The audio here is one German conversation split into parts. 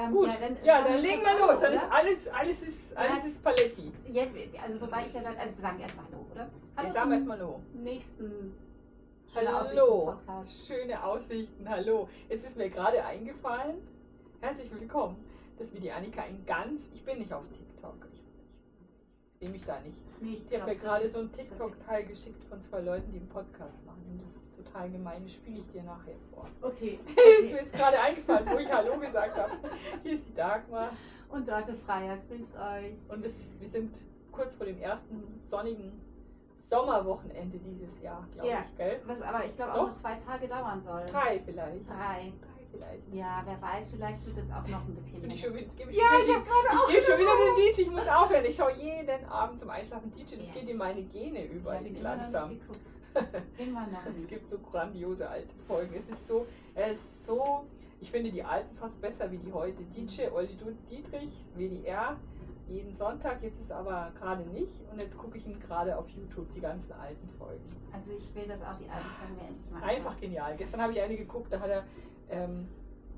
Ähm, Gut, Ja, dann, ja, dann wir legen wir los. Dann ist alles, alles ist, alles Ja. ist Paletti. Ja, also wobei ich ja dann, also wir sagen erstmal Hallo, oder? Hallo Jetzt sagen wir erstmal Hallo. nächsten Schöne Hallo, schöne Aussichten, hallo. Jetzt ist mir gerade eingefallen, herzlich willkommen, dass mir die Annika in ganz, ich bin nicht auf TikTok, ich, ich sehe mich da nicht. Nee, ich hat glaub, mir gerade so einen tatsächlich- TikTok-Teil geschickt von zwei Leuten, die einen Podcast machen. Und das total gemein, das spiele ich dir nachher vor. Okay. ist mir okay. jetzt gerade eingefallen, wo ich Hallo gesagt habe. Hier ist die Dagmar Und Dorte Freier, grüßt euch. und das, wir sind kurz vor dem ersten sonnigen Sommerwochenende dieses Jahr, glaube Ja. ich, gell? Was aber ich glaube auch nur zwei Tage dauern soll. Drei vielleicht. Drei. Drei vielleicht. Ja, wer weiß, vielleicht wird es auch noch ein bisschen Bin ich schon wieder, jetzt gebe ich Ja, wieder ich habe gerade Ich auch gebe schon wieder den DJ, ich muss aufhören. Ich schaue jeden Abend zum Einschlafen DJ. Das Ja. geht in meine Gene über, Ich noch langsam. geguckt. Immer noch Es nicht. gibt so grandiose alte Folgen. Es ist so, es ist so, ich finde die alten fast besser wie die heute. DJ, Olli Dietrich, WDR, jeden Sonntag. Jetzt ist aber gerade nicht. Und jetzt gucke ich ihn gerade auf YouTube, die ganzen alten Folgen. Also ich will das auch die alten Folgen mir endlich mal Einfach genial. Gestern habe ich eine geguckt, da hat er ähm,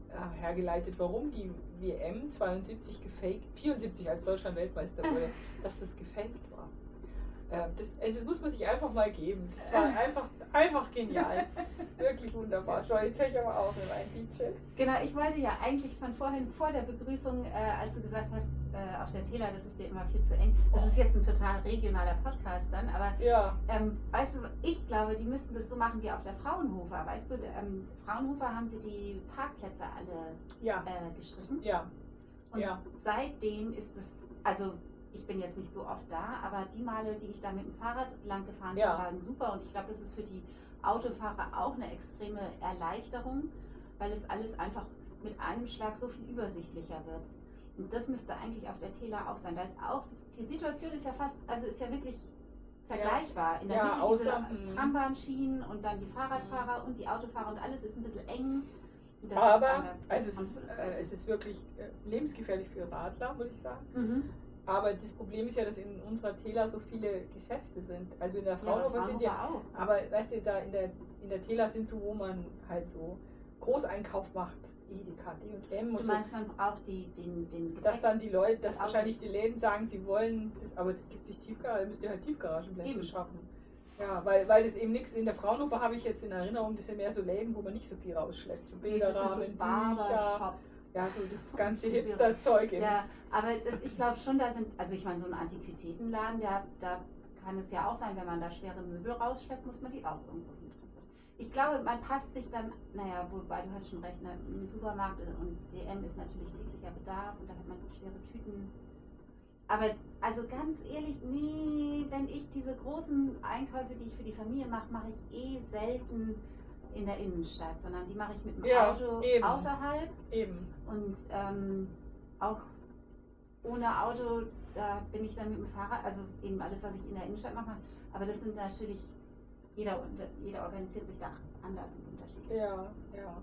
äh, hergeleitet, warum die WM 72 gefaked, 74 als Deutschland Weltmeister wurde, dass das gefaked war. Äh, das, also muss man sich einfach mal geben. Das war einfach, einfach genial. Wirklich wunderbar. So, jetzt höre ich aber auch mit meinem DJ. Genau, ich wollte ja eigentlich von vorhin, vor der Begrüßung, äh, als du gesagt hast, äh, auf der Tela, das ist dir immer viel zu eng. Das ist jetzt ein total regionaler Podcast dann, aber Ja, ähm, weißt du, ich glaube, die müssten das so machen wie auf der Fraunhofer. Weißt du, ähm, Fraunhofer haben sie die Parkplätze alle ja, äh, gestrichen. ja. Und Ja. seitdem ist es, also ich bin jetzt nicht so oft da, aber die Male, die ich da mit dem Fahrrad lang gefahren bin, Ja. waren super. Und ich glaube, das ist für die Autofahrer auch eine extreme Erleichterung, weil es alles einfach mit einem Schlag so viel übersichtlicher wird. Und das müsste eigentlich auf der Tela auch sein. Da ist auch, die Situation ist ja fast, also ist ja wirklich vergleichbar. In der Ja, Mitte außer- diese mhm. Trambahnschienen und dann die Fahrradfahrer und die Autofahrer und alles ist ein bisschen eng. Ist Aber eine- also es ist, ist äh, es ist wirklich äh, lebensgefährlich für Radler, würde ich sagen. Mhm. Aber das Problem ist ja, dass in unserer Tela so viele Geschäfte sind. Also in der Ja, Fraunhofer sind ja auch. Aber weißt du, da in der, in der Tela sind so, wo man halt so Großeinkauf macht, Edeka, D&M Du und so. meinst, man braucht die, den, den Dass dann die Leute, dass wahrscheinlich die Läden sagen, sie wollen das, aber gibt es nicht Tiefgarage, müsst ihr halt Tiefgaragenplätze Eben. schaffen. Ja, weil, weil das eben nichts, in der Fraunhofer habe ich jetzt in Erinnerung, das sind mehr so Läden, wo man nicht so viel rausschleppt. So Nee, Bilderrahmen, so Bücher. Ja, so das ganze. Hipster-Zeug. Ja, aber das, ich glaube schon, da sind, also ich meine, so ein Antiquitätenladen, der, da kann es ja auch sein, wenn man da schwere Möbel rausschleppt, muss man die auch irgendwo hin transportieren. Ich glaube, man passt sich dann, naja, wobei du hast schon recht, ne, im Supermarkt und DM ist natürlich täglicher Bedarf und da hat man schwere Tüten. Aber also ganz ehrlich, nee, wenn ich diese großen Einkäufe, die ich für die Familie mache, mache ich eh selten in der Innenstadt, sondern die mache ich mit dem Ja, Auto eben. außerhalb. Eben. Und ähm, auch ohne Auto, da bin ich dann mit dem Fahrrad, also eben alles, was ich in der Innenstadt mache. Aber das sind natürlich, jeder, jeder organisiert sich da anders und unterschiedlich. Ja, ja.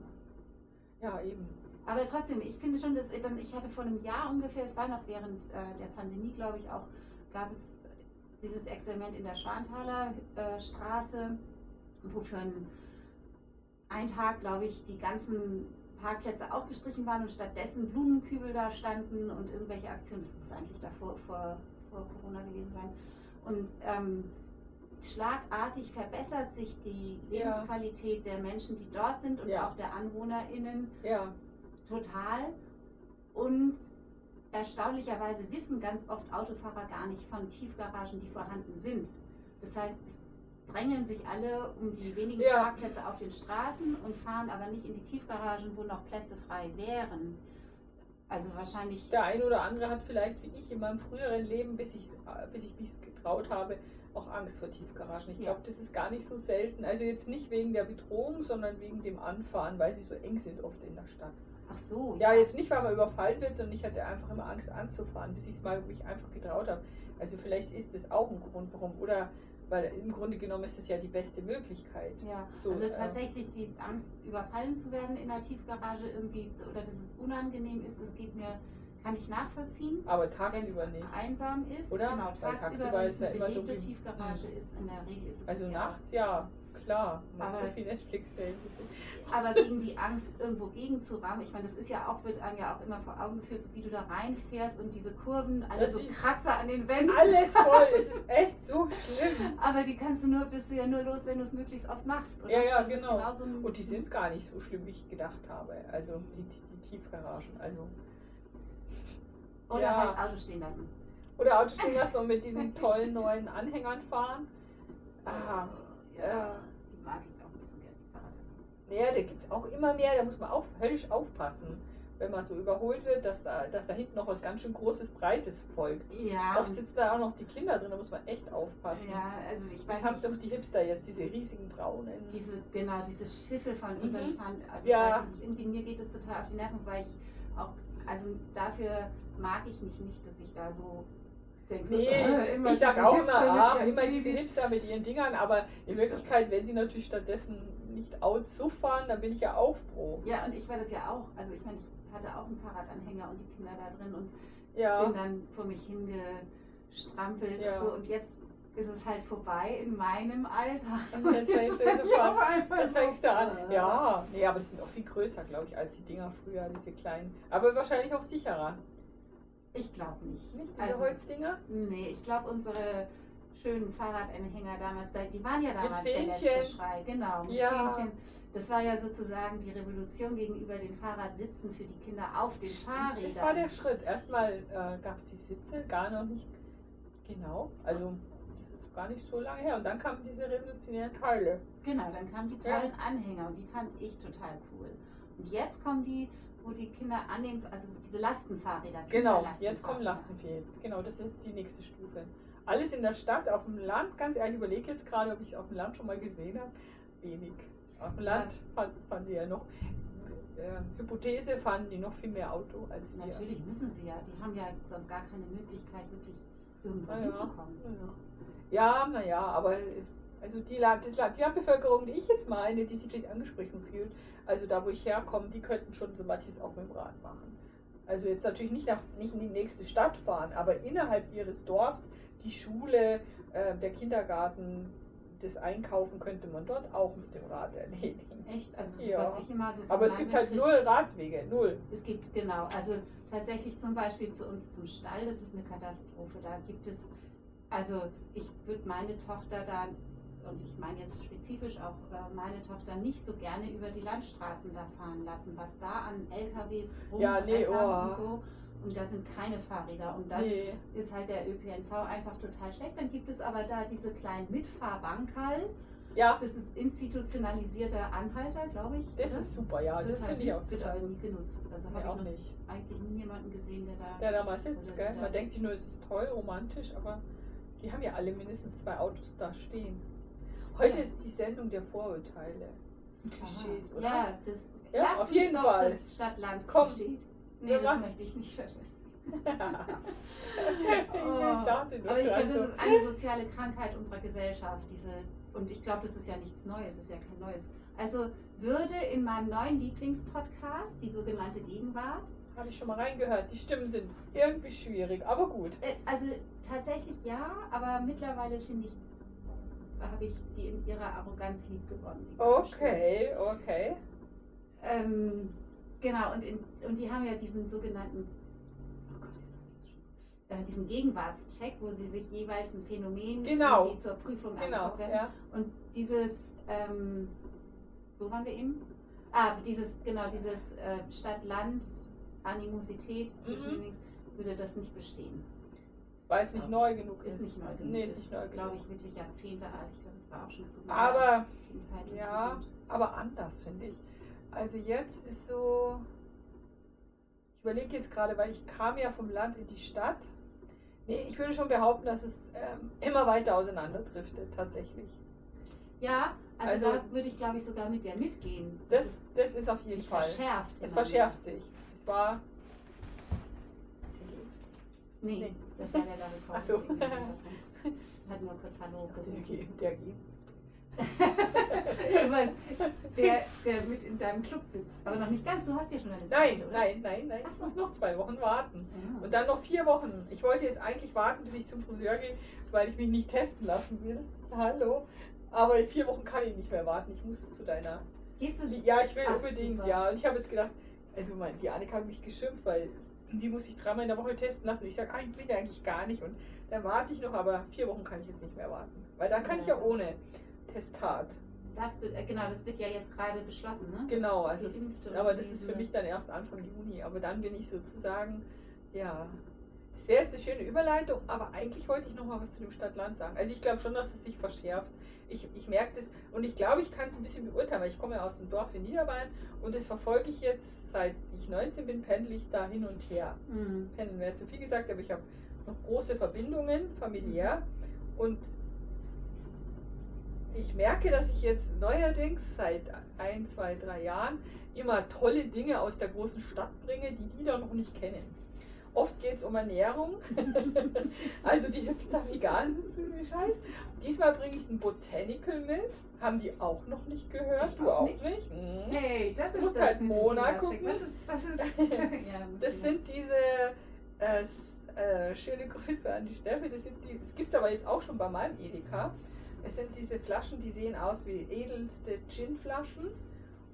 Ja, eben. Aber trotzdem, ich finde schon, dass ich hatte vor einem Jahr ungefähr, es war noch während äh, der Pandemie, glaube ich, auch, gab es dieses Experiment in der Schwanthaler äh, Straße, wo für einen, einen Tag, glaube ich, die ganzen Parkplätze auch gestrichen waren und stattdessen Blumenkübel da standen und irgendwelche Aktionen, das muss eigentlich davor vor, vor Corona gewesen sein. Und ähm, schlagartig verbessert sich die Ja. Lebensqualität der Menschen, die dort sind und Ja. auch der AnwohnerInnen Ja, total. Und erstaunlicherweise wissen ganz oft Autofahrer gar nicht von Tiefgaragen, die vorhanden sind. Das heißt, es drängeln sich alle um die wenigen Ja. Parkplätze auf den Straßen und fahren aber nicht in die Tiefgaragen, wo noch Plätze frei wären. Also wahrscheinlich. Der eine oder andere hat vielleicht wie ich in meinem früheren Leben, bis ich bis ich mich getraut habe, auch Angst vor Tiefgaragen. Ich Ja. glaube, das ist gar nicht so selten. Also jetzt nicht wegen der Bedrohung, sondern wegen dem Anfahren, weil sie so eng sind oft in der Stadt. Ach so. Ja, jetzt nicht, weil man überfallen wird, sondern ich hatte einfach immer Angst anzufahren, bis ich es mal mich einfach getraut habe. Also vielleicht ist das auch ein Grund, warum. Oder weil im Grunde genommen ist das ja die beste Möglichkeit. Ja, So, also äh, tatsächlich die Angst, überfallen zu werden in der Tiefgarage irgendwie oder dass es unangenehm ist, das geht mir, kann ich nachvollziehen. Aber es tagsüber nicht. einsam ist, Oder? genau, Weil tagsüber, tagsüber wenn ist es ja immer so Tiefgarage ist, in der Regel ist es Also nachts ja. Klar. Man Aber- so viel Netflix-Serien gesehen. Aber gegen die Angst, irgendwo gegen zu rammen, ich meine, das ist ja auch, wird einem ja auch immer vor Augen geführt, so wie du da reinfährst und diese Kurven, alle Das so Kratzer an den Wänden. Alles voll, es ist echt so schlimm. Aber die kannst du nur, bist du ja nur los, wenn du es möglichst oft machst. Oder? Ja, ja, Das genau. genauso ein- Und die sind gar nicht so schlimm, wie ich gedacht habe. Also die, die Tiefgaragen. Also. Oder ja. halt Auto stehen lassen. Oder Auto stehen lassen und mit diesen tollen neuen Anhängern fahren. Ah, ja. Die mag ich auch nicht so gerne, die Fahrräder. Ja, da gibt es auch immer mehr, da muss man auch höllisch aufpassen, wenn man so überholt wird, dass da, dass da hinten noch was ganz schön Großes, Breites folgt. Ja, Oft sitzen da auch noch die Kinder drin, da muss man echt aufpassen. ja, also ich Das weiß haben nicht, doch die Hipster jetzt, diese riesigen braunen. diese, genau, diese Schiffe von Mhm. und dann fahren, also Ja. ich irgendwie mir geht es total auf die Nerven, weil ich auch, also dafür mag ich mich nicht, dass ich da so denke, Nee, äh, immer ich sag auch immer, Hipster ihren immer diese. Hipster mit ihren Dingern, aber in Wirklichkeit, wenn sie natürlich stattdessen nicht Auto fahren, dann bin ich ja auch froh. Ja, und ich war das ja auch, also ich meine, ich hatte auch einen Fahrradanhänger und die Kinder da drin und Ja, bin dann vor mich hingestrampelt Ja. und so und jetzt ist es halt vorbei in meinem Alter. Und jetzt fängst du denk ich sofort- auf einmal jetzt so, fängst du an. Ja, nee, aber die sind auch viel größer, glaube ich, als die Dinger früher, diese kleinen. Aber wahrscheinlich auch sicherer. Ich glaube nicht. Nicht diese Also, Holzdinger? nee, ich glaube unsere schönen Fahrradanhänger damals, da- die waren ja damals der letzte Schrei. Genau, mit Ja. Fähnchen. Das war ja sozusagen die Revolution gegenüber den Fahrradsitzen für die Kinder auf den Fahrrädern. Das war der Schritt. Erstmal äh, gab es die Sitze, gar noch nicht genau. Also, das ist gar nicht so lange her. Und dann kamen diese revolutionären Teile. Genau, dann kamen die Ja. tollen Anhänger und die fand ich total cool. Und jetzt kommen die, wo die Kinder an den, also diese Lastenfahrräder. Genau, jetzt kommen Lastenfäden. Genau, das ist die nächste Stufe. Alles in der Stadt, auf dem Land, ganz ehrlich, ich überlege jetzt gerade, ob ich es auf dem Land schon mal gesehen habe. Wenig. Auf dem Land fand, fanden die ja noch, äh, Hypothese fanden die noch viel mehr Auto als wir. Natürlich müssen sie ja, die haben ja sonst gar keine Möglichkeit, wirklich irgendwo Ja, ja. hinzukommen. Ja, naja, aber äh, also die, Land, Land, die Landbevölkerung, die ich jetzt meine, die sich vielleicht angesprochen fühlt, also da wo ich herkomme, die könnten schon so manches auch mit dem Rad machen. Also jetzt natürlich nicht, nach, nicht in die nächste Stadt fahren, aber innerhalb ihres Dorfs, die Schule, äh, der Kindergarten, das Einkaufen könnte man dort auch mit dem Rad erledigen. Echt? Also so, Ja. was ich immer so Aber es gibt halt null Radwege, null. Es gibt, genau, also tatsächlich zum Beispiel zu uns zum Stall, das ist eine Katastrophe. Da gibt es, also ich würde meine Tochter da, und ich meine jetzt spezifisch auch äh, meine Tochter, nicht so gerne über die Landstraßen da fahren lassen, was da an LKWs Ja, nee, oh. und so. Und da sind keine Fahrräder. Und dann Nee. ist halt der ÖPNV einfach total schlecht. Dann gibt es aber da diese kleinen Mitfahrbankerl. Ja, Das ist institutionalisierter Anhalter, glaube ich. das oder? ist super, ja, das Total finde ich auch wird aber nie genutzt. Also habe auch ich noch nicht. eigentlich nie jemanden gesehen, der da. Der da mal sitzt, Oder gell? Man denkt sich nur, es ist toll, romantisch, aber die haben ja alle mindestens zwei Autos da stehen. Heute Ja. ist die Sendung der Vorurteile. Klischees, oder? Ja, das. Ja, auf jeden doch Fall. das Stadt-Land steht. Nee, Wir das machen- möchte ich nicht vergessen. ich Oh. Aber ich glaube, das ist eine soziale Krankheit unserer Gesellschaft. Diese, und ich glaube, das ist ja nichts Neues, ist ja kein Neues. Also würde in meinem neuen Lieblingspodcast, die sogenannte Gegenwart, Habe ich schon mal reingehört. Die Stimmen sind irgendwie schwierig, aber gut. Äh, Also tatsächlich ja, aber mittlerweile finde ich, habe ich die in ihrer Arroganz lieb gewonnen. Okay, okay. Stimmen. Ähm, genau, und, in, und die haben ja diesen sogenannten, oh Gott, jetzt habe ich es schon. Äh, diesen Gegenwartscheck, wo sie sich jeweils ein Phänomen Genau. zur Prüfung Genau, angucken. ja. Und dieses, ähm, wo waren wir eben? Ah, dieses, genau, dieses äh, Stadt-Land, Animosität zwischen Mhm. links, würde das nicht bestehen. Weil es nicht neu genug ist. Ist nicht neu genug. Nee, ist ist, glaube ich, wirklich Jahrzehnte alt. Ich glaube, es war auch schon zu meiner Aber Kindheit. Ja, aber anders finde ich. Also jetzt ist so, ich überlege jetzt gerade, weil ich kam ja vom Land in die Stadt. Nee, ich würde schon behaupten, dass es ähm, immer weiter auseinanderdriftet, tatsächlich. Ja, also, Also- da würde ich, glaube ich, sogar mit der mitgehen. Das, das ist auf jeden sich Fall. verschärft. Es verschärft sich. Es war. Nee, Nee. das war der da gekommen. Ach so. Hat nur kurz Hallo Der gewunken. G. Der G. du weißt, der, der mit in deinem Club sitzt. Aber noch nicht ganz, du hast ja schon eine Nein, oder? nein, nein, nein. Ich muss noch zwei Wochen warten. Ja. Und dann noch vier Wochen. Ich wollte jetzt eigentlich warten, bis ich zum Friseur gehe, weil ich mich nicht testen lassen will. Hallo. Aber in vier Wochen kann ich nicht mehr warten. Ich muss zu deiner. Gehst du Ja, ich will Ach, unbedingt, super. ja. Und ich habe jetzt gedacht, also mein, die Annika hat mich geschimpft, weil die muss ich dreimal in der Woche testen lassen. Und ich sage, ah, ich will ja eigentlich gar nicht. Und dann warte ich noch, aber vier Wochen kann ich jetzt nicht mehr warten. Weil dann kann ich ja Ja. ohne Testat. Darfst du, äh, genau, das wird ja jetzt gerade beschlossen, ne? Genau, Das also und aber das ist für mich dann erst Anfang Juni. Aber dann bin ich sozusagen, ja, das wäre jetzt eine schöne Überleitung, aber eigentlich wollte ich noch mal was zu dem Stadt-Land sagen. Also ich glaube schon, dass es sich verschärft. Ich, ich merke das und ich glaube, ich kann es ein bisschen beurteilen, weil ich komme ja aus dem Dorf in Niederbayern und das verfolge ich jetzt, seit ich 19 bin, pendel ich da hin und her. Mhm. Pendeln wäre zu viel gesagt, aber ich habe noch große Verbindungen familiär und ich merke, dass ich jetzt neuerdings seit ein, zwei, drei Jahren immer tolle Dinge aus der großen Stadt bringe, die die da noch nicht kennen. Oft geht es um Ernährung, also die hipster vegan Scheiß. Diesmal bringe ich ein Botanical mit, haben die auch noch nicht gehört, Ich du auch nicht. nicht. Hm. Hey, das ist Musst das halt Mona gucken. Was ist, was ist, ja, muss Das sind diese äh, äh, schöne Grüße an die Steffi. Das, sind die, das gibt es aber jetzt auch schon bei meinem Edeka. Es sind diese Flaschen, die sehen aus wie edelste Gin-Flaschen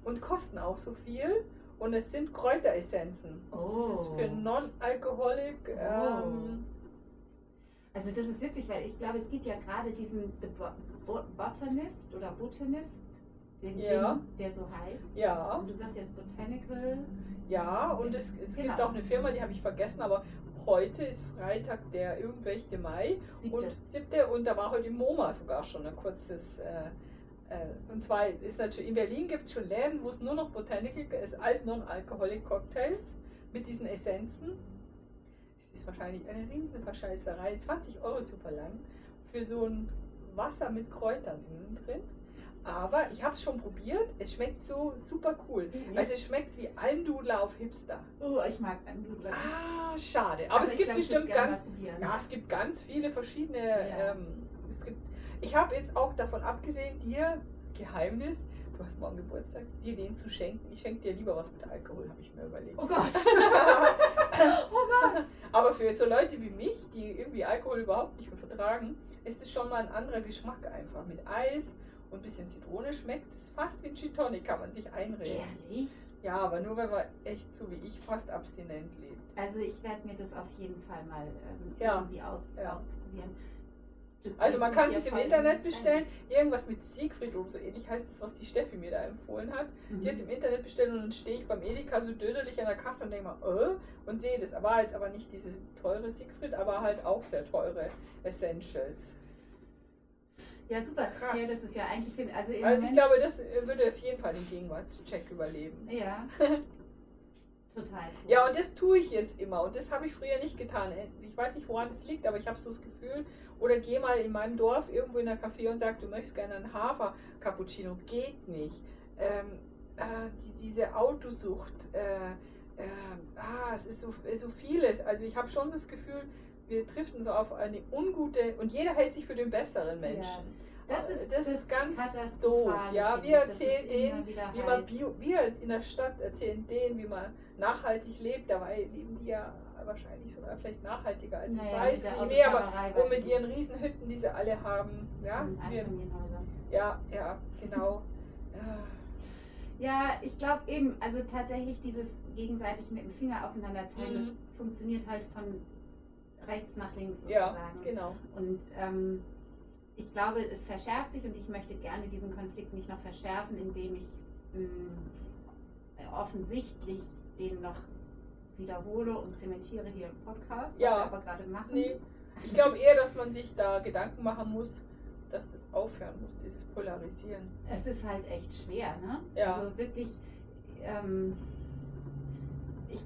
und kosten auch so viel. Und es sind Kräuteressenzen. Das ist für Oh. Non-Alcoholic. Ähm, Also das ist witzig, weil ich glaube, es gibt ja gerade diesen The Bo Bo Botanist oder Botanist, den Ja. Gin, der so heißt. ja, Und du sagst jetzt Botanical. ja. Und es, es gibt Genau. auch eine Firma, die habe ich vergessen, aber heute ist Freitag, der irgendwelche Mai. Siebte. Und siebte, und da war heute im MoMA sogar schon ein kurzes. Äh, äh, und zwar ist natürlich, in Berlin gibt es schon Läden, wo es nur noch Botanical ist, als Non-Alcoholic Cocktails mit diesen Essenzen. Es ist wahrscheinlich eine riesen Verscheißerei, 20 Euro zu verlangen für so ein Wasser mit Kräutern innen drin. Aber ich habe es schon probiert, es schmeckt so super cool. Mhm. Also es schmeckt wie Almdudler auf Hipster. oh, ich mag Blutlack. Ah, schade. Aber, es ich gibt glaub, bestimmt ganz ja, es gibt ganz viele verschiedene. Ja. Ähm, es gibt, ich habe jetzt auch davon abgesehen, dir, Geheimnis, du hast morgen Geburtstag, dir den zu schenken. Ich schenke dir lieber was mit Alkohol, habe ich mir überlegt. Oh Gott. oh Mann. Aber für so Leute wie mich, die irgendwie Alkohol überhaupt nicht mehr vertragen, ist es schon mal ein anderer Geschmack einfach. Mit Eis und ein bisschen Zitrone schmeckt es fast wie Gin Tonic, kann man sich einreden. Ehrlich? Ja, aber nur wenn man echt so wie ich fast abstinent lebt. Also ich werde mir das auf jeden Fall mal ähm, Ja. irgendwie aus, Ja. ausprobieren. Du Also man kann es im Internet in- bestellen, irgendwas mit Siegfried oder so ähnlich heißt es, was die Steffi mir da empfohlen hat. Mhm. Die jetzt im Internet bestellen und dann stehe ich beim Edeka so dödelig an der Kasse und denke mal, äh, und sehe das. War jetzt aber nicht diese teure Siegfried, aber halt auch sehr teure Essentials. Ja, super. Krass. Ja, das ist ja eigentlich, fin- also Also ich glaube, das würde auf jeden Fall den Gegenwartscheck überleben. ja, total cool. Ja, und das tue ich jetzt immer und das habe ich früher nicht getan. Ich weiß nicht, woran das liegt, aber ich habe so das Gefühl, oder geh mal in meinem Dorf irgendwo in der Café und sag, du möchtest gerne einen Hafer-Cappuccino. Geht nicht. Ähm, äh, die, diese Autosucht, äh, äh, ah, es ist so, so vieles. Also ich habe schon so das Gefühl, wir driften so auf eine ungute, und jeder hält sich für den besseren Menschen. das ist, das ist ganz doof. Ja, wir. Das erzählen denen, wie man. Bio, wir in der Stadt erzählen denen, wie man nachhaltig lebt. Dabei leben die ja wahrscheinlich sogar vielleicht nachhaltiger als Naja, ich weiß. nicht. Nee, aber und mit ihren nicht. Riesenhütten, die sie alle haben. Ja, wir, Einfamilienhäusern. ja, ja, genau. Ja. Ja, ich glaube eben, also tatsächlich dieses gegenseitig mit dem Finger aufeinander zeigen, das Mhm. funktioniert halt von rechts nach links ja, sozusagen. genau. Und ähm, ich glaube, es verschärft sich und ich möchte gerne diesen Konflikt nicht noch verschärfen, indem ich mh, offensichtlich den noch wiederhole und zementiere hier im Podcast, was Ja. wir aber gerade machen. Nee, ich glaube eher, dass man sich da Gedanken machen muss, dass das aufhören muss, dieses Polarisieren. Es ist halt echt schwer, ne? Ja. Also wirklich, ähm, ich,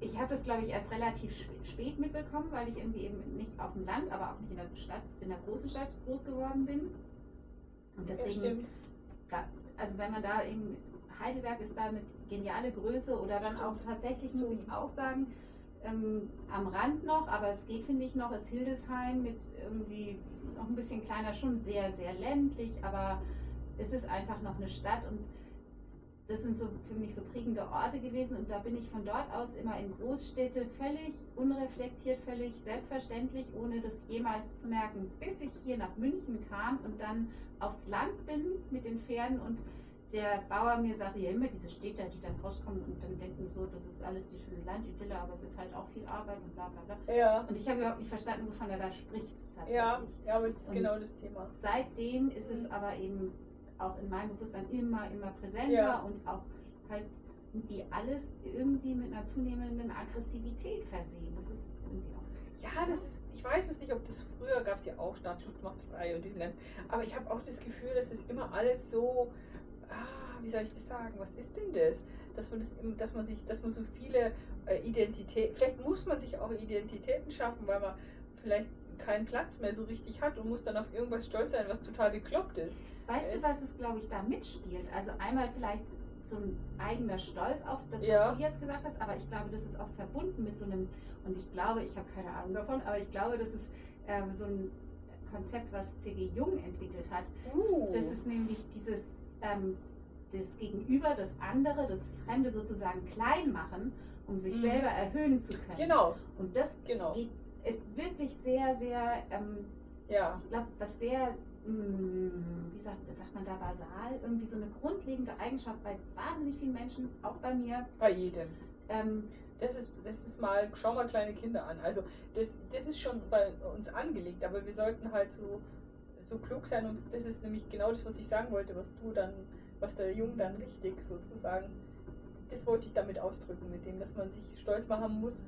ich habe das, glaube ich, erst relativ sp- spät mitbekommen, weil ich irgendwie eben nicht auf dem Land, aber auch nicht in der Stadt, in der großen Stadt groß geworden bin. Und Ja, deswegen, ga- also wenn man da eben, Heidelberg ist da eine geniale Größe oder dann auch Stimmt. tatsächlich, muss ich auch sagen, ähm, am Rand noch, aber es geht, finde ich, noch, ist Hildesheim mit irgendwie noch ein bisschen kleiner, schon sehr, sehr ländlich, aber es ist einfach noch eine Stadt und das sind so für mich so prägende Orte gewesen und da bin ich von dort aus immer in Großstädte völlig unreflektiert, völlig selbstverständlich, ohne das jemals zu merken, bis ich hier nach München kam und dann aufs Land bin mit den Pferden und der Bauer mir sagte ja immer diese Städter, die dann rauskommen und dann denken so, das ist alles die schöne Landidylle, aber es ist halt auch viel Arbeit und bla bla bla. Ja. Und ich habe überhaupt nicht verstanden, wovon er da spricht tatsächlich. Ja, ja, aber das ist Und genau das Thema. Seitdem ist es Mhm. aber eben auch in meinem Bewusstsein immer, immer präsenter Ja. und auch halt wie alles irgendwie mit einer zunehmenden Aggressivität versehen. Das ist irgendwie auch. Ja, das ist, ich weiß es nicht, ob das früher gab es ja auch Stadtluft macht frei und diesen ganzen, aber ich habe auch das Gefühl, dass es immer alles so, ah, wie soll ich das sagen, was ist denn das? Dass man das, dass man sich, dass man so viele äh, Identitäten, vielleicht muss man sich auch Identitäten schaffen, weil man vielleicht keinen Platz mehr so richtig hat und muss dann auf irgendwas stolz sein, was total bekloppt ist. Weißt du, was es, glaube ich, da mitspielt? Also einmal vielleicht so ein eigener Stolz auf das, was Ja. du jetzt gesagt hast, aber ich glaube, das ist auch verbunden mit so einem, und ich glaube, ich habe keine Ahnung davon, aber ich glaube, das ist ähm, so ein Konzept, was C.G. Jung entwickelt hat. Uh, Das ist nämlich dieses ähm, das Gegenüber, das andere, das Fremde sozusagen klein machen, um sich Mhm. selber erhöhen zu können. genau, Und das genau, geht, ist wirklich sehr, sehr, ähm, ja, ich glaube, was sehr, wie sagt, sagt man da, basal, irgendwie so eine grundlegende Eigenschaft bei wahnsinnig vielen Menschen, auch bei mir. bei jedem. Ähm, Das ist, das ist mal, schau mal kleine Kinder an. Also das, das ist schon bei uns angelegt, aber wir sollten halt so, so klug sein und das ist nämlich genau das, was ich sagen wollte, was du dann, was der Jung dann richtig sozusagen, das wollte ich damit ausdrücken, mit dem, dass man sich stolz machen muss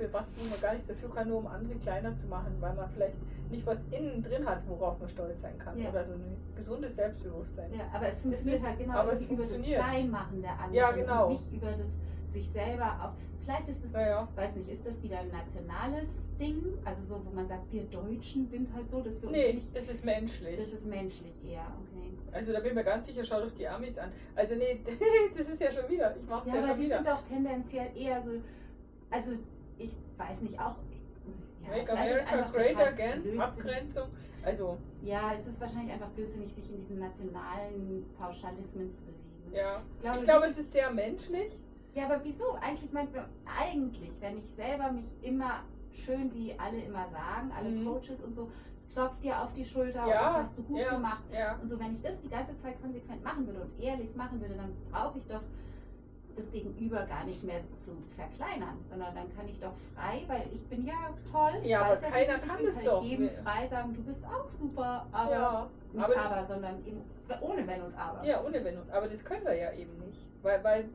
für was, wo man gar nichts dafür kann, nur um andere kleiner zu machen, weil man vielleicht nicht was innen drin hat, worauf man stolz sein kann. Ja. Oder so ein gesundes Selbstbewusstsein. ja, aber es funktioniert ist- halt genau aber es über das. Kleinmachen der anderen Ja, genau. und nicht über das sich selber auf. Vielleicht ist es Naja, weiß nicht, ist das wieder ein nationales Ding? Also so, wo man sagt, wir Deutschen sind halt so, dass wir uns nee, nicht. das ist menschlich. Das ist menschlich eher, okay. Also da bin ich mir ganz sicher, schau doch die Amis an. Also nee, das ist ja schon wieder. Ich mach's Ja, ja, aber schon die wieder. sind doch tendenziell eher so, also ich weiß nicht, auch. Ja, Make America Great Again, Blödsinn. Abgrenzung. Also, Ja, es ist wahrscheinlich einfach blödsinnig, sich in diesen nationalen Pauschalismen zu bewegen. ja. Ich glaube, Ich glaube, es ist sehr menschlich. Ja, aber wieso? Eigentlich meint man, eigentlich, wenn ich selber mich immer schön, wie alle immer sagen, alle Mhm. Coaches und so, klopft dir auf die Schulter, Ja, und das hast du gut ja. gemacht. Ja. Und so, wenn ich das die ganze Zeit konsequent machen würde und ehrlich machen würde, dann brauche ich doch das Gegenüber gar nicht mehr zu verkleinern, sondern dann kann ich doch frei, weil ich bin ja toll. ich Ja, aber weiß keiner wie gut ich kann bin, das kann doch. Ich jedem Wir- frei sagen, du bist auch super, aber ja. nicht aber aber, sondern eben ohne Wenn und Aber. Ja, ohne Wenn und Aber das können wir ja eben nicht. Weil, weil,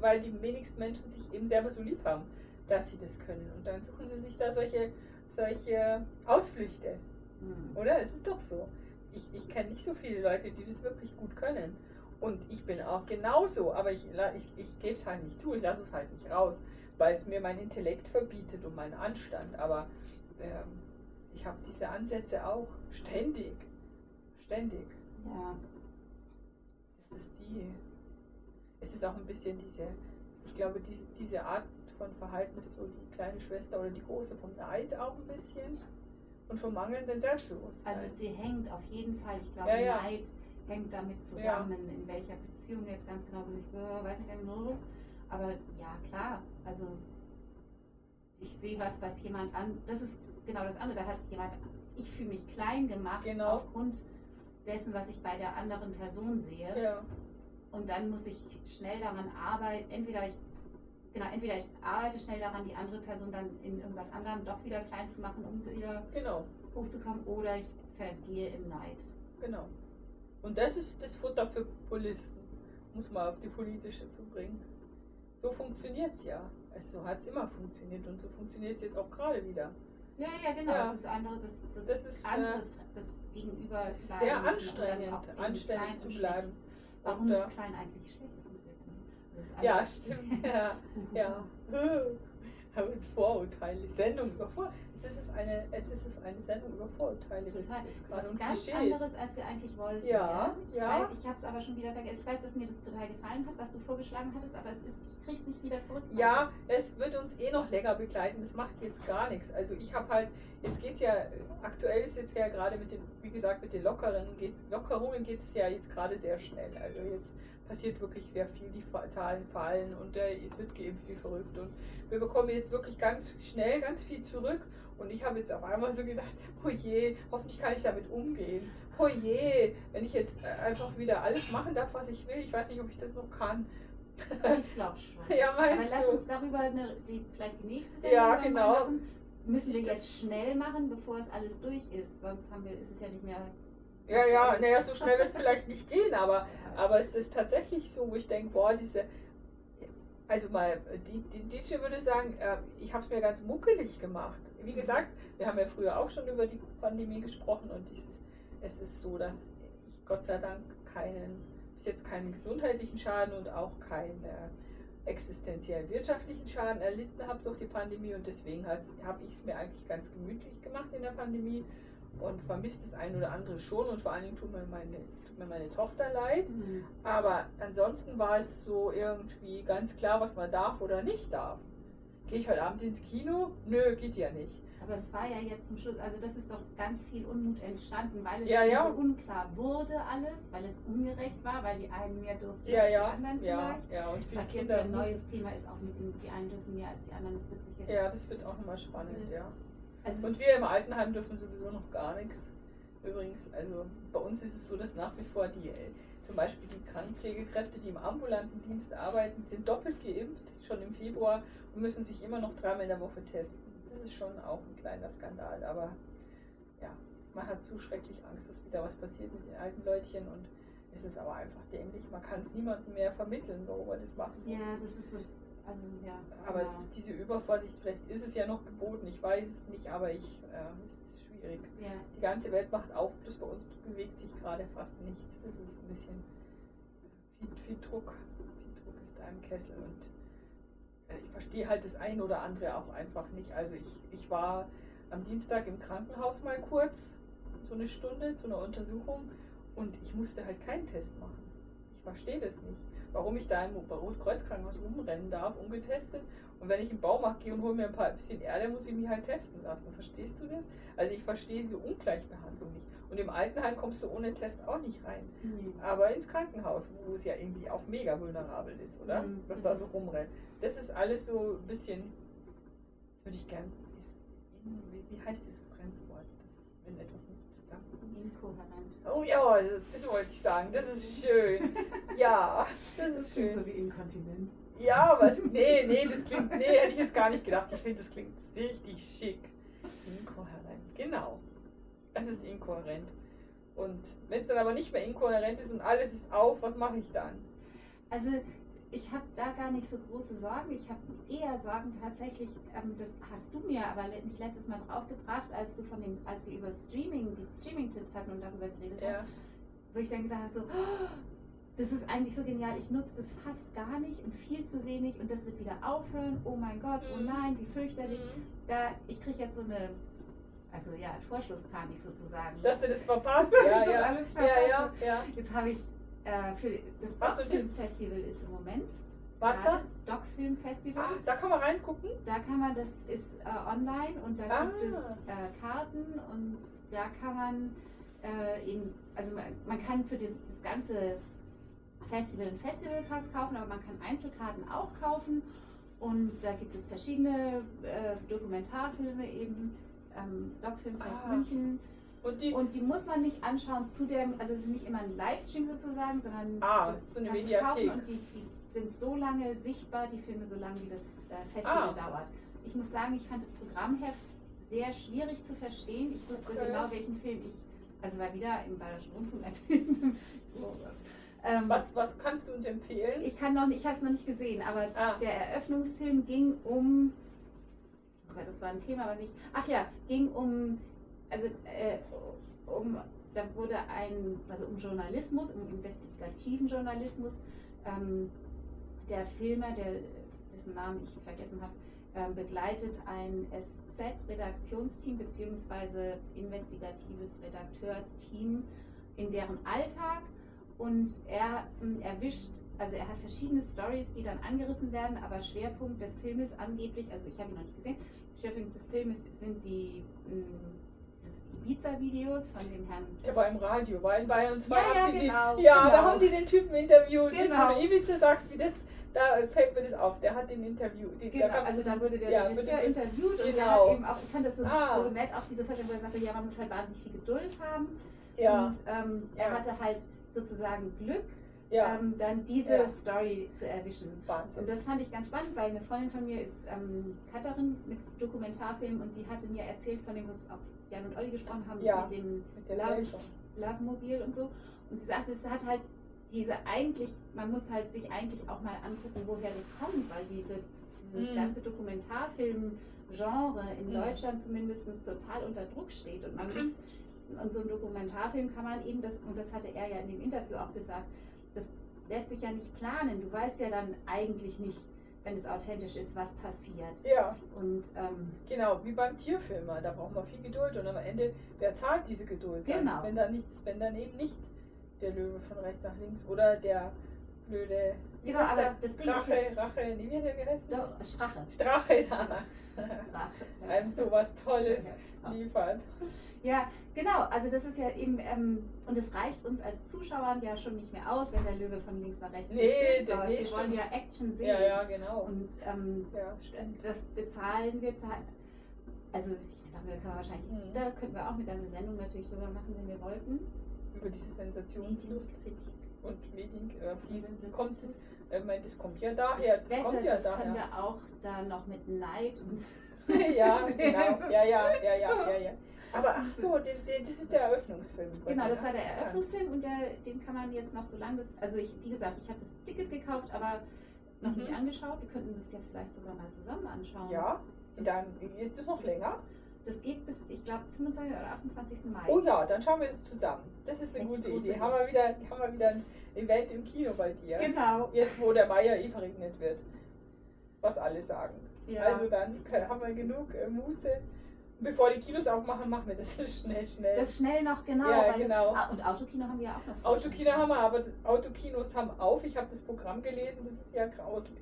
weil die wenigsten Menschen sich eben selber so lieb haben, dass sie das können. Und dann suchen sie sich da solche, solche Ausflüchte. Hm. Oder? Es ist doch so. Ich, ich kenne nicht so viele Leute, die das wirklich gut können. Und ich bin auch genauso, aber ich, ich, ich gebe es halt nicht zu, ich lasse es halt nicht raus, weil es mir mein Intellekt verbietet und meinen Anstand. Aber ähm, ich habe diese Ansätze auch ständig. Ständig. Ja. Es ist die. Es ist auch ein bisschen diese, ich glaube, diese, diese Art von Verhalten ist so die kleine Schwester oder die große vom Neid auch ein bisschen und vom mangelnden Selbstbewusstsein. Also die hängt auf jeden Fall, ich glaube, Ja, ja. Neid hängt damit zusammen, in welcher Beziehung jetzt ganz genau bin ich, äh, weiß nicht genau. Aber ja, klar, also ich sehe was, was jemand an, das ist genau das andere, da hat jemand, ich fühle mich klein gemacht Genau. aufgrund dessen, was ich bei der anderen Person sehe. ja. Und dann muss ich schnell daran arbeiten, entweder ich, genau, entweder ich arbeite schnell daran, die andere Person dann in irgendwas anderem doch wieder klein zu machen, um wieder Genau, hochzukommen, oder ich vergehe im Neid. genau. Und das ist das Futter für Populisten, muss man auf die politische zu bringen. So funktioniert es ja. Es, so hat es immer funktioniert und so funktioniert es jetzt auch gerade wieder. Ja, ja, genau. Ja. Das ist andere, das, das, Das ist, andere, äh, das, das Gegenüber. Es ist klein sehr anstrengend, anständig zu bleiben. Warum Und, ist äh, klein eigentlich schlecht? Das muss ich das ist Ja, stimmt. Ja, ja. Vorurteile, Sendung über Vorurteile. Es ist eine, es ist eine Sendung über Vorurteile. Total. jetzt Das gerade ist und ganz Klischees. anderes, als wir eigentlich wollten. Ja, ja. Weil ich habe es aber schon wieder vergessen. Ich weiß, dass mir das total gefallen hat, was du vorgeschlagen hattest, aber es ist, ich krieg's nicht wieder zurück. Ja, es wird uns eh noch länger begleiten. Das macht jetzt gar nichts. Also ich habe halt, jetzt geht's ja, aktuell ist jetzt ja gerade mit den, wie gesagt, mit den Lockeren, geht, Lockerungen geht es ja jetzt gerade sehr schnell. Also jetzt passiert wirklich sehr viel, die Zahlen fallen und der, es wird geimpft wie verrückt und wir bekommen jetzt wirklich ganz schnell ganz viel zurück und ich habe jetzt auf einmal so gedacht, oh je, hoffentlich kann ich damit umgehen. Oh je, wenn ich jetzt äh, einfach wieder alles machen darf, was ich will, ich weiß nicht, ob ich das noch kann. Ich glaube schon. Ja, Aber meinst lass du? uns darüber eine, die, vielleicht die nächste Ja, dann genau. machen. Müssen wir jetzt schnell machen, bevor es alles durch ist. Sonst haben wir, ist es ja nicht mehr. Ja, ja, naja, so schnell wird es vielleicht nicht gehen, aber, Ja. aber ist das tatsächlich so, wo ich denke, boah, diese, also mal, die, die DJ würde sagen, äh, ich habe es mir ganz muckelig gemacht. Wie gesagt, wir haben ja früher auch schon über die Pandemie gesprochen und es ist, es ist so, dass ich Gott sei Dank keinen, bis jetzt keinen gesundheitlichen Schaden und auch keinen äh, existenziellen wirtschaftlichen Schaden erlitten habe durch die Pandemie und deswegen habe ich es mir eigentlich ganz gemütlich gemacht in der Pandemie und vermisst das ein oder andere schon und vor allen Dingen tut mir meine, tut mir meine Tochter leid. Mhm. Aber ansonsten war es so irgendwie ganz klar, was man darf oder nicht darf. Gehe ich heute Abend ins Kino? Nö, geht ja nicht. Aber es war ja jetzt zum Schluss, also das ist doch ganz viel Unmut entstanden, weil es Ja, ja. so unklar wurde alles, weil es ungerecht war, weil die einen mehr durften Ja, als die anderen ja, vielleicht. ja. Und Was jetzt Kinder ja ein neues Thema ist, auch mit dem, die einen dürfen mehr als die anderen, das wird sich jetzt. Ja, das wird auch nochmal spannend, ja. Also, Und wir im Altenheim dürfen sowieso noch gar nichts. Übrigens, also bei uns ist es so, dass nach wie vor die, äh, zum Beispiel die Krankenpflegekräfte, die im ambulanten Dienst arbeiten, sind doppelt geimpft, schon im Februar und müssen sich immer noch dreimal in der Woche testen. Das ist schon auch ein kleiner Skandal, aber ja, man hat zu schrecklich Angst, dass wieder was passiert mit den alten Leutchen und es ist aber einfach dämlich. Man kann es niemandem mehr vermitteln, warum er das machen muss. ja, das ist so, also ja. Aber genau. es ist diese Übervorsicht, vielleicht ist es ja noch geboten, ich weiß es nicht, aber ich, äh, es schwierig. ja. Die ganze Welt macht auf, bloß bei uns bewegt sich gerade fast nichts. Das ist ein bisschen viel, viel Druck. Viel Druck ist da im Kessel und äh, ich verstehe halt das ein oder andere auch einfach nicht. Also ich, ich war am Dienstag im Krankenhaus mal kurz, so eine Stunde zu einer Untersuchung und ich musste halt keinen Test machen. Ich verstehe das nicht. Warum ich da im Rotkreuzkrankenhaus rumrennen darf, ungetestet. Und wenn ich im Baumarkt gehe und hole mir ein paar bisschen Erde, muss ich mich halt testen lassen. Verstehst du das? Also ich verstehe diese Ungleichbehandlung nicht. Und im Altenheim kommst du ohne Test auch nicht rein. Nee. Aber ins Krankenhaus, wo es ja irgendwie auch mega vulnerabel ist, oder? Mhm, Was das da so ist- rumrennt. Das ist alles so ein bisschen, das würde ich gern, ist, wie, heißt dieses Fremdwort? Das ist, wenn etwas. Inkohärent. Oh ja, das wollte ich sagen. Das ist schön. Ja, das ist klingt schön. so wie inkontinent. Ja, aber es, nee, nee, das klingt, nee, hätte ich jetzt gar nicht gedacht. Ich finde, das klingt richtig schick. Inkohärent, genau. Es ist inkohärent. Und wenn es dann aber nicht mehr inkohärent ist und alles ist auf, was mache ich dann? Also ich habe da gar nicht so große Sorgen. Ich habe eher Sorgen tatsächlich, ähm, das hast du mir aber nicht letztes Mal draufgebracht, als du von dem, als wir über Streaming, die Streaming-Tipps hatten und darüber geredet haben, Ja, wo ich dann gedacht habe, so, "Oh, das ist eigentlich so genial, ich nutze das fast gar nicht und viel zu wenig und das wird wieder aufhören. Oh mein Gott, oh Mhm. nein, wie fürchterlich. Mhm. Da, ich kriege jetzt so eine, also ja, Torschlusspanik sozusagen. Dass du das verpasst. Dass ja, ich das ja. alles ja, ja, verpasse. ja. Jetzt habe ich äh, für das Doc-Film-Festival ist im Moment. Was da? Doc-Film-Festival. Ah, da kann man reingucken. Da kann man, das ist äh, online und da Ah. gibt es äh, Karten und da kann man äh, eben, also man, man kann für das, das ganze Festival einen Festivalpass kaufen, aber man kann Einzelkarten auch kaufen und da gibt es verschiedene äh, Dokumentarfilme eben, ähm, Doc-Filmfest Ah. München Und die. und die muss man nicht anschauen zu dem, also es ist nicht immer ein Livestream sozusagen, sondern Ah, so eine kannst es kaufen Mediathek. und die, die sind so lange sichtbar, die Filme, so lange wie das äh, Festival Ah. dauert. Ich muss sagen, ich fand das Programmheft sehr schwierig zu verstehen. Ich wusste Okay. genau, welchen Film ich, also war wieder im Bayerischen Rundfunk ein Film. ähm, was, was kannst du uns empfehlen? ich kann noch nicht, ich habe es noch nicht gesehen, aber Ah. der Eröffnungsfilm ging um, oh das war ein Thema, was ich, ach ja, ging um, also äh, um, da wurde ein, also um Journalismus, um investigativen Journalismus, ähm, der Filmer, der, dessen Namen ich vergessen habe, ähm, begleitet ein SZ-Redaktionsteam beziehungsweise investigatives Redakteursteam in deren Alltag. Und er ähm, erwischt, also er hat verschiedene Stories, die dann angerissen werden, aber Schwerpunkt des Filmes angeblich, also ich habe ihn noch nicht gesehen, Schwerpunkt des Filmes sind die mh, dieses Ibiza-Videos von dem Herrn. Der war im Radio, war in Bayern 2. Ja, ja, die genau, Den, ja, genau. da haben die den Typen interviewt. Jetzt, Genau. wenn du Ibiza sagst, wie das, da fällt mir das auf. Der hat den Interview. Die, Genau, gab's also da wurde der ja, Regisseur interviewt und Genau. hat eben auch, ich fand das so, Ah. so nett, auch diese Vorstellung, wo er sagte, ja, man muss halt wahnsinnig viel Geduld haben. Ja, Und ähm, er hatte halt sozusagen Glück, ja, ähm, dann diese Ja. Story zu erwischen. Wahnsinn. Und das fand ich ganz spannend, weil eine Freundin von mir ist ähm, Cutterin mit Dokumentarfilm und die hatte mir erzählt von dem, was auch Jan und Olli gesprochen haben, Ja. mit dem Love. Love Mobil und so. Und sie sagte, es hat halt diese eigentlich, man muss halt sich eigentlich auch mal angucken, woher das kommt, weil diese, dieses Mhm. ganze Dokumentarfilm-Genre in Mhm. Deutschland zumindest total unter Druck steht. Und man muss, und so ein Dokumentarfilm kann man eben, das, und das hatte er ja in dem Interview auch gesagt, das lässt sich ja nicht planen. Du weißt ja dann eigentlich nicht, wenn es authentisch ist, was passiert. Ja, Und ähm, genau, wie beim Tierfilmer. Da braucht man viel Geduld und am Ende, wer zahlt diese Geduld? Genau. Wenn da nichts, wenn dann eben nicht der Löwe von rechts nach links oder der blöde Genau, aber das Ding ist Rache, Rache, wie hat der geheißen? doch, Strache. Strache da. Rache. Einem sowas Tolles Ja. liefert. Ja, genau. Also das ist ja eben, ähm, und es reicht uns als Zuschauern ja schon nicht mehr aus, wenn der Löwe von links nach rechts Nee, ist. nee, wir wollen ja Action sehen. Ja, ja, genau. Und ähm, Ja, das bezahlen wir, also ich glaube, da können wir wahrscheinlich, Mhm. da könnten wir auch eine ganze Sendung natürlich drüber machen, wenn wir wollten. Über diese Sensationslust Medienkritik. Und Medien, äh, dies kommt, äh, mein, das kommt ja daher, das Wette, kommt ja das können daher. wir auch da noch mit Neid und ja, genau, ja, ja, ja, ja, ja, ja. Aber ach so, den, den, das ist der Eröffnungsfilm. Genau, das war der. Eröffnungsfilm und der, den kann man jetzt noch so lange also ich, wie gesagt, ich habe das Ticket gekauft, aber noch nicht Mhm. angeschaut. Wir könnten das ja vielleicht sogar mal zusammen anschauen. Ja, Das- dann ist es noch länger. Das geht bis, ich glaube, 25. oder 28. Mai. Oh ja, dann schauen wir das zusammen. Das ist eine Echt gute Idee. Haben wir, wieder, haben wir wieder ein Event im Kino bei dir. Genau. Jetzt, wo der Meier eh verregnet wird. Was alle sagen. Ja. Also dann können- haben wir genug äh, Muße. Bevor die Kinos aufmachen, machen wir das schnell, schnell. das schnell noch, genau. Ja, weil, genau. Ah, und Autokino haben wir ja auch noch. Autokino haben wir, aber Autokinos haben auf. Ich habe das Programm gelesen, das ist ja grauslich.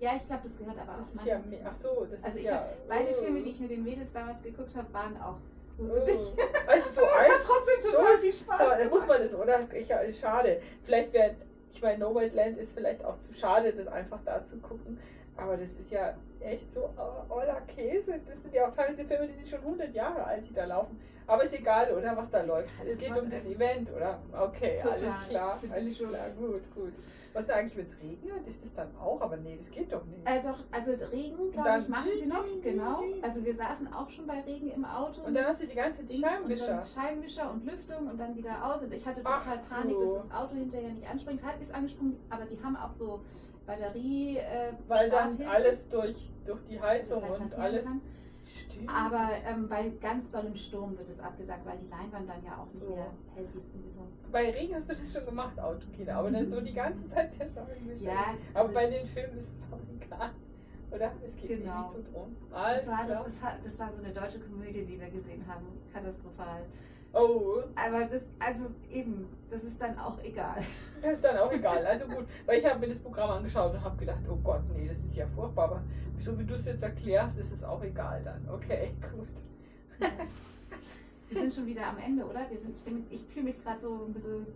Ja, ich glaube, das gehört aber Das auch ist ja, ach so, das Also ist ich ja. hab, beide oh. Filme, die ich mit den Mädels damals geguckt habe, waren auch gruselig. Oh. Also so alt. trotzdem total viel Spaß. Da, da muss man das, oder? Ich, ja, schade. Vielleicht wäre, ich meine, Nomadland ist vielleicht auch zu schade, das einfach da zu gucken. Aber das ist ja echt so äh, oller Käse. Das sind ja auch teilweise Filme, die sind schon 100 Jahre alt, die da laufen. Aber ist egal, oder? Was da Ist läuft. egal, Es geht um das Event, oder? Okay, Total. alles klar. Alles schon. klar, gut, gut. Was ist denn eigentlich, wenn es regnet? Ist das dann auch? Aber nee, das geht doch nicht. Äh, doch, also Regen, glaube ich, machen sie noch, genau. Also wir saßen auch schon bei Regen im Auto. Und dann hast du die ganze Zeit Scheibenwischer. Und Scheibenwischer und Lüftung und dann wieder aus. Und ich hatte Ach total Panik, du. dass das Auto hinterher nicht anspringt. Halt ist angesprungen, aber die haben auch so Batterie. Äh, Weil dann alles durch, durch die Heizung halt und alles. Kann. Stimmt. Aber ähm, bei ganz dollem Sturm wird es abgesagt, weil die Leinwand dann ja auch nicht So. mehr hält, die ist so. Bei Regen hast du das schon gemacht, Autokino, aber dann so die ganze Zeit der Scheibenwischer. Ja, aber also- bei den Filmen ist es auch egal. Oder? Es geht Genau. nicht so drum. Alles Das war, das, das, das war so eine deutsche Komödie, die wir gesehen haben. Katastrophal. Oh, Aber das, also eben, das ist dann auch egal. das ist dann auch egal. Also gut, weil ich habe mir das Programm angeschaut und habe gedacht, oh Gott, nee, das ist ja furchtbar. Aber so wie du es jetzt erklärst, ist es auch egal dann. Okay, gut. Wir sind schon wieder am Ende, oder? Wir sind, ich bin, ich fühle mich gerade so ein bisschen,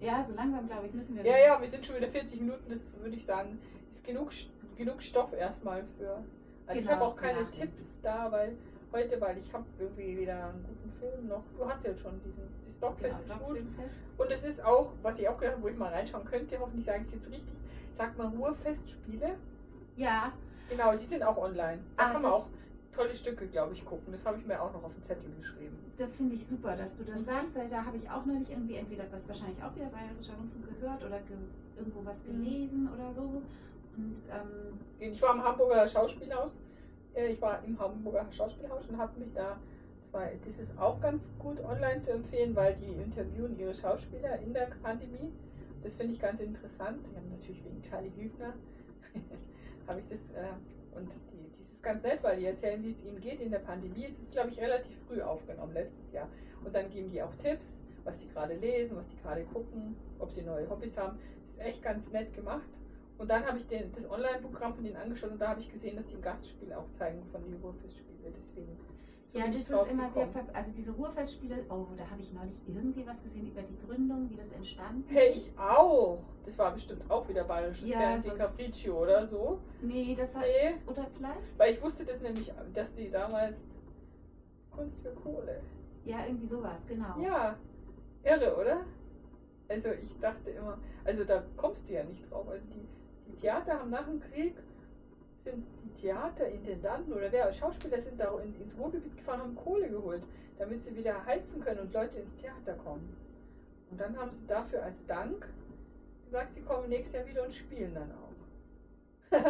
ja, so langsam, glaube ich, müssen wir. Ja, ja, wir sind schon wieder 40 Minuten, das würde ich sagen, ist genug, genug Stoff erstmal für. Also ich Genau, habe auch keine Nachdenken. Tipps da, weil heute, weil ich habe irgendwie wieder einen guten Film noch. Du hast ja schon diesen, das Stockfest Genau, ist gut. Und es ist auch, was ich auch gedacht habe, wo ich mal reinschauen könnte, hoffentlich sage ich es jetzt richtig, sag mal Ruhrfestspiele. Ja, Genau, die sind auch online. Da Ah, kann man auch tolle Stücke, glaube ich, gucken. Das habe ich mir auch noch auf den Zettel geschrieben. das finde ich super, dass du das Mhm. sagst, weil da habe ich auch neulich irgendwie entweder was wahrscheinlich auch wieder Bayerischer Rundfunk gehört oder ge irgendwo was Mhm. gelesen oder so. Und ähm, Ich war im Hamburger Schauspielhaus. Äh, Ich war im Hamburger Schauspielhaus und habe mich da zwei. Das ist auch ganz gut online zu empfehlen, weil die interviewen ihre Schauspieler in der Pandemie. Das finde ich ganz interessant. Die haben natürlich wegen Charlie Hübner habe ich das äh, und die, das ist ganz nett, weil die erzählen, wie es ihnen geht in der Pandemie. Es ist, glaube ich, relativ früh aufgenommen letztes Jahr. Und dann geben die auch Tipps, was sie gerade lesen, was die gerade gucken, ob sie neue Hobbys haben. Das ist echt ganz nett gemacht. Und dann habe ich den, das Online-Programm von denen angeschaut und da habe ich gesehen, dass die ein Gastspiel auch zeigen von den Ruhrfestspiele. Deswegen. So Ja, das ist immer sehr, gekommen. ver also diese Ruhrfestspiele, oh, da habe ich neulich irgendwie was gesehen über die Gründung, wie das entstanden Hey, ist. ich auch. Das war bestimmt auch wieder bayerisches Ja, Fernsehen, Capriccio oder so. Nee, das hat, Nee, oder vielleicht? weil ich wusste das nämlich, dass die damals Kunst für Kohle. Ja, irgendwie sowas, genau. Ja, irre, oder? Also ich dachte immer, also da kommst du ja nicht drauf. Also die Theater haben nach dem Krieg, sind die Theaterintendanten oder wer, Schauspieler sind da in, ins Ruhrgebiet gefahren, haben Kohle geholt, damit sie wieder heizen können und Leute ins Theater kommen. Und dann haben sie dafür als Dank gesagt, sie kommen nächstes Jahr wieder und spielen dann auch.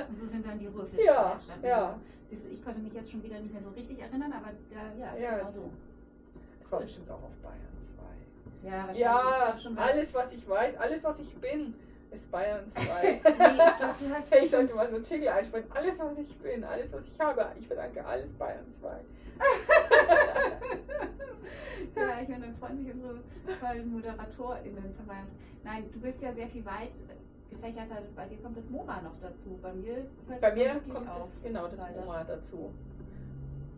Und so sind dann die Ruhrfestspiele Ja, entstanden. ja. Siehst du, ich konnte mich jetzt schon wieder nicht mehr so richtig erinnern, aber da, ja, Ja, genau so. Es war bestimmt auch auf Bayern 2. Ja. Ja, alles was ich weiß, alles was ich bin, ist Bayern 2. nee, ich glaube, du hast Hey, ich sollte mal so einen Jingle einsprechen. Alles, was ich bin, alles, was ich habe, ich bedanke alles Bayern 2. ja, ich meine, dann freuen sich unsere tollen ModeratorInnen von Bayern. Nein, du bist ja sehr viel weit gefächerter. Bei dir kommt das MoMA noch dazu. Bei mir Bei mir kommt auf. das, genau das leider. MoMA dazu.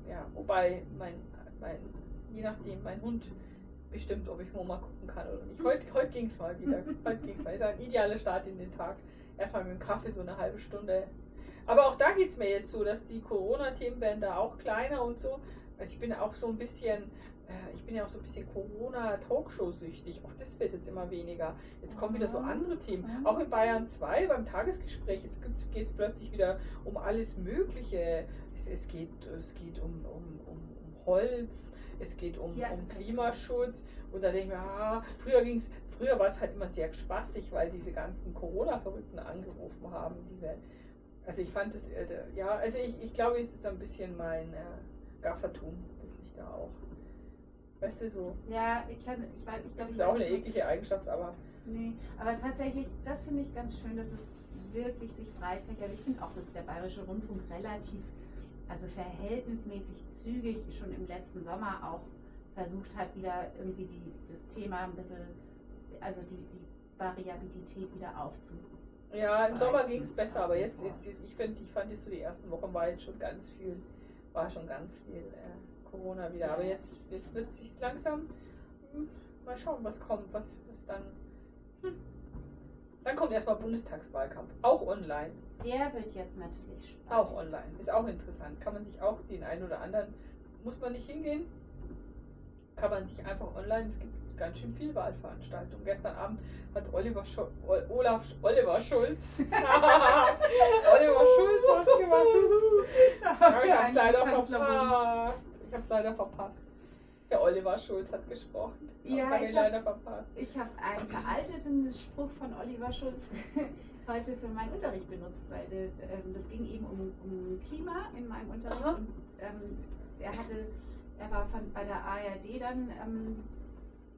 Ja, wobei mein, mein, je nachdem, mein Hund bestimmt, ob ich MoMA gucken kann oder nicht. Heute, heute ging es mal wieder. Heute ging's mal. Ist ein idealer Start in den Tag. Erstmal mit dem Kaffee so eine halbe Stunde. Aber auch da geht es mir jetzt so, dass die Corona-Themen werden da auch kleiner und so. Also ich bin auch so ein bisschen, äh, ich bin ja auch so ein bisschen Corona-Talkshow-süchtig. Auch das wird jetzt immer weniger. Jetzt kommen wieder so Ah. andere Themen. Mhm. Auch in Bayern 2 beim Tagesgespräch. Jetzt geht es plötzlich wieder um alles Mögliche. Es, es, geht, es geht um, um, um Holz, es geht um, Ja, um ich Klimaschutz. Und da denke ich mir, ah, früher ging's, früher war es halt immer sehr spaßig, weil diese ganzen Corona-Verrückten angerufen haben. Diese, also ich fand es, äh, ja, also ich, ich glaube, es ist ein bisschen mein äh, Gaffertum, das mich da auch, weißt du, so. Ja, ich kann, ich weiß, ich Das ist auch eine eklige Eigenschaft, aber Nee, aber tatsächlich, das finde ich ganz schön, dass es wirklich sich breit fächert. Ich finde auch, dass der Bayerische Rundfunk relativ, also verhältnismäßig zügig schon im letzten Sommer auch versucht hat, wieder irgendwie die, das Thema ein bisschen, also die, die Variabilität wieder aufzu. Ja, im Sommer ging es besser, aber jetzt, ich, find, ich fand jetzt so die ersten Wochen war jetzt schon ganz viel, war schon ganz viel äh, Corona wieder. Ja. Aber jetzt, jetzt wird es sich langsam, hm, mal schauen, was kommt, was, was dann. Hm. Dann kommt erstmal Bundestagswahlkampf, auch online. Der wird jetzt natürlich spannend. Auch online, ist auch interessant. Kann man sich auch den einen oder anderen, muss man nicht hingehen, kann man sich einfach online, es gibt ganz schön viel Wahlveranstaltungen. Gestern Abend hat Oliver Schul Ol- Olaf Sch- Oliver Schulz Oliver Schulz was gemacht. Aber ich hab's leider verpasst. Ich hab's leider verpasst. Der Oliver Schulz hat gesprochen. Ja, ich ich hab- leider verpasst. Ich habe einen veralteten Spruch von Oliver Schulz heute für meinen Unterricht benutzt, weil der, ähm, das ging eben um, um Klima in meinem Unterricht Aha. und ähm, er hatte, er war von, bei der ARD dann ähm,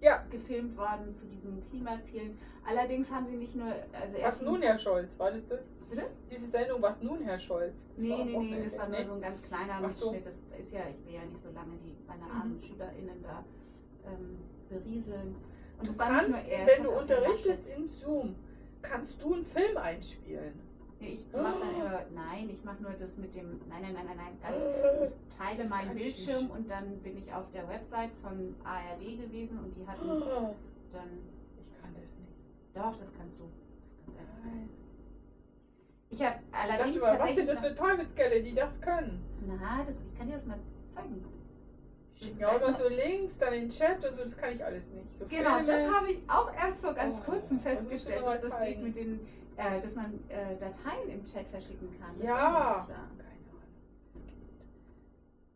Ja, gefilmt worden zu diesen Klimazielen. Allerdings haben sie nicht nur, also was nun, Herr Scholz? War das das? Bitte? Diese Sendung, was nun, Herr Scholz? Das Nee, nee, nee, das war nur Nee. so ein ganz kleiner. Mitschnitt. Das ist ja, ich will ja nicht so lange die meine Mhm. armen SchülerInnen da ähm, berieseln. Und Du es war nicht kannst, nur er, wenn du unterrichtest in Zoom, kannst du einen Film einspielen. Ich mache dann immer, nein, ich mache nur das mit dem, nein, nein, nein, nein, nein, dann ich teile meinen ich Bildschirm und dann bin ich auf der Website von ARD gewesen und die hatten Oh, dann, Ich kann das nicht. doch, das kannst du, das kannst du einfach. Ich habe Ich allerdings dachte mal, was sind das für Teufelskerle, die das können? na, das, ich kann dir das mal zeigen. Ja man- so Links, dann den Chat und so, das kann ich alles nicht. So Genau, Filme. das habe ich auch erst vor ganz Oh, kurzem festgestellt, dass das geht mit den, äh, dass man äh, Dateien im Chat verschicken kann. Das Ja.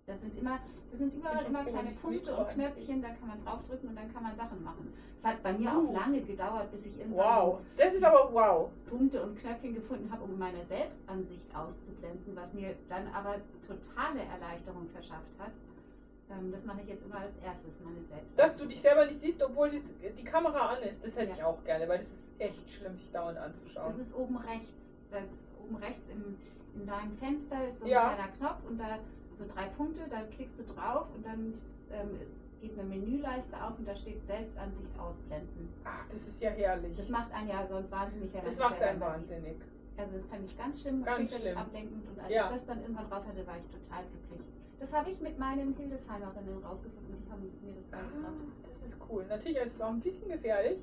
Das sind immer, da sind überall immer kleine Punkte und Knöpfchen, da kann man draufdrücken und dann kann man Sachen machen. Es hat bei mir Uh. auch lange gedauert, bis ich irgendwann Wow, das ist aber wow. Punkte und Knöpfchen gefunden habe, um meine Selbstansicht auszublenden, was mir dann aber totale Erleichterung verschafft hat. Ähm, das mache ich jetzt immer als erstes, meine Selbstansicht. Dass du dich selber nicht siehst, obwohl dies, die Kamera an ist, das hätte Ja. ich auch gerne, weil das ist echt schlimm, sich dauernd anzuschauen. Das ist oben rechts. Das oben rechts im, in deinem Fenster ist so ein Ja. kleiner Knopf und da so drei Punkte, da klickst du drauf und dann ähm, geht eine Menüleiste auf und da steht Selbstansicht ausblenden. Ach, das ist ja herrlich. Das macht einen ja sonst wahnsinnig, man Das macht einen wahnsinnig. Also das fand ich ganz schlimm, Ganz schlimm. ablenkend und als Ja. ich das dann irgendwann raus hatte, war ich total glücklich. Das habe ich mit meinen Hildesheimerinnen rausgefunden, die haben mir das beigebracht. Ah, das ist cool. Natürlich ist es auch ein bisschen gefährlich,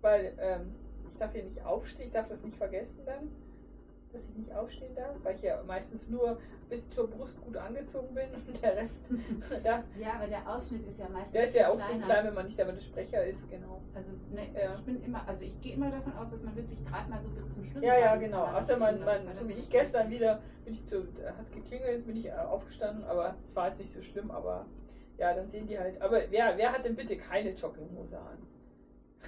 weil ähm, ich darf hier nicht aufstehen, ich darf das nicht vergessen dann, dass ich nicht aufstehen darf, weil ich ja meistens nur bis zur Brust gut angezogen bin und der Rest, da, Ja, aber der Ausschnitt ist ja meistens der ist ja auch so kleiner. klein, wenn man nicht der Sprecher ist, genau. Also ne, Ja. ich bin immer, also ich gehe immer davon aus, dass man wirklich gerade mal so bis zum Schluss. Ja, ja, genau. Außer man, man so wie ich gestern wieder, bin ich zu, hat geklingelt, bin ich äh, aufgestanden, aber es war jetzt nicht so schlimm, aber ja, dann sehen die halt. Aber wer, wer hat denn bitte keine Jogginghose an?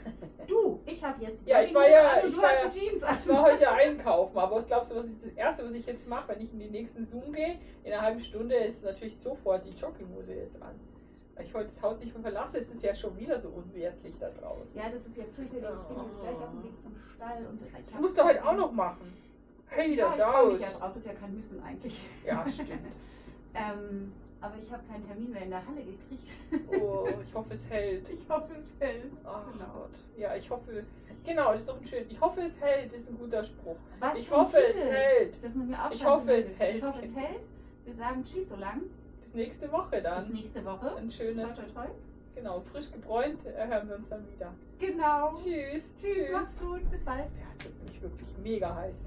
Du, ich habe jetzt Ja, ich war ja- an ich war ja- die Jeans an. Ich war heute einkaufen, aber was glaubst du, was ich das erste, was ich jetzt mache, wenn ich in den nächsten Zoom gehe, in einer halben Stunde ist natürlich sofort die Jogginghose jetzt an. Weil ich heute das Haus nicht mehr verlasse, ist es ja schon wieder so unwertlich da draußen. Ja, das ist jetzt fürchterlich. Ich bin jetzt gleich auf dem Weg zum Stall und ich Das musst du halt auch noch machen. Hey, Ja, der ich freue mich Daus. ja drauf, das ist ja kein Müssen eigentlich. Ja, stimmt. ähm, aber ich habe keinen Termin mehr in der Halle gekriegt. Oh, ich hoffe, es hält. Ich hoffe, es hält. Ach Genau. Gott. Ja, ich hoffe. Genau, ist doch ein schön. Ich hoffe, es hält, ist ein guter Spruch. Was ich für ein hoffe, es Titel. hält. Das müssen wir Ich aufschreiben. hoffe, es Ich hält. hoffe, es hält. Wir sagen Tschüss so lang. Bis nächste Woche Bis dann. nächste Woche. Ein schönes, Toi, toi, toi. genau, frisch gebräunt, äh, hören wir uns dann wieder. Genau. Tschüss. Tschüss, macht's gut. Bis bald. Ja, es wird nämlich wirklich mega heiß.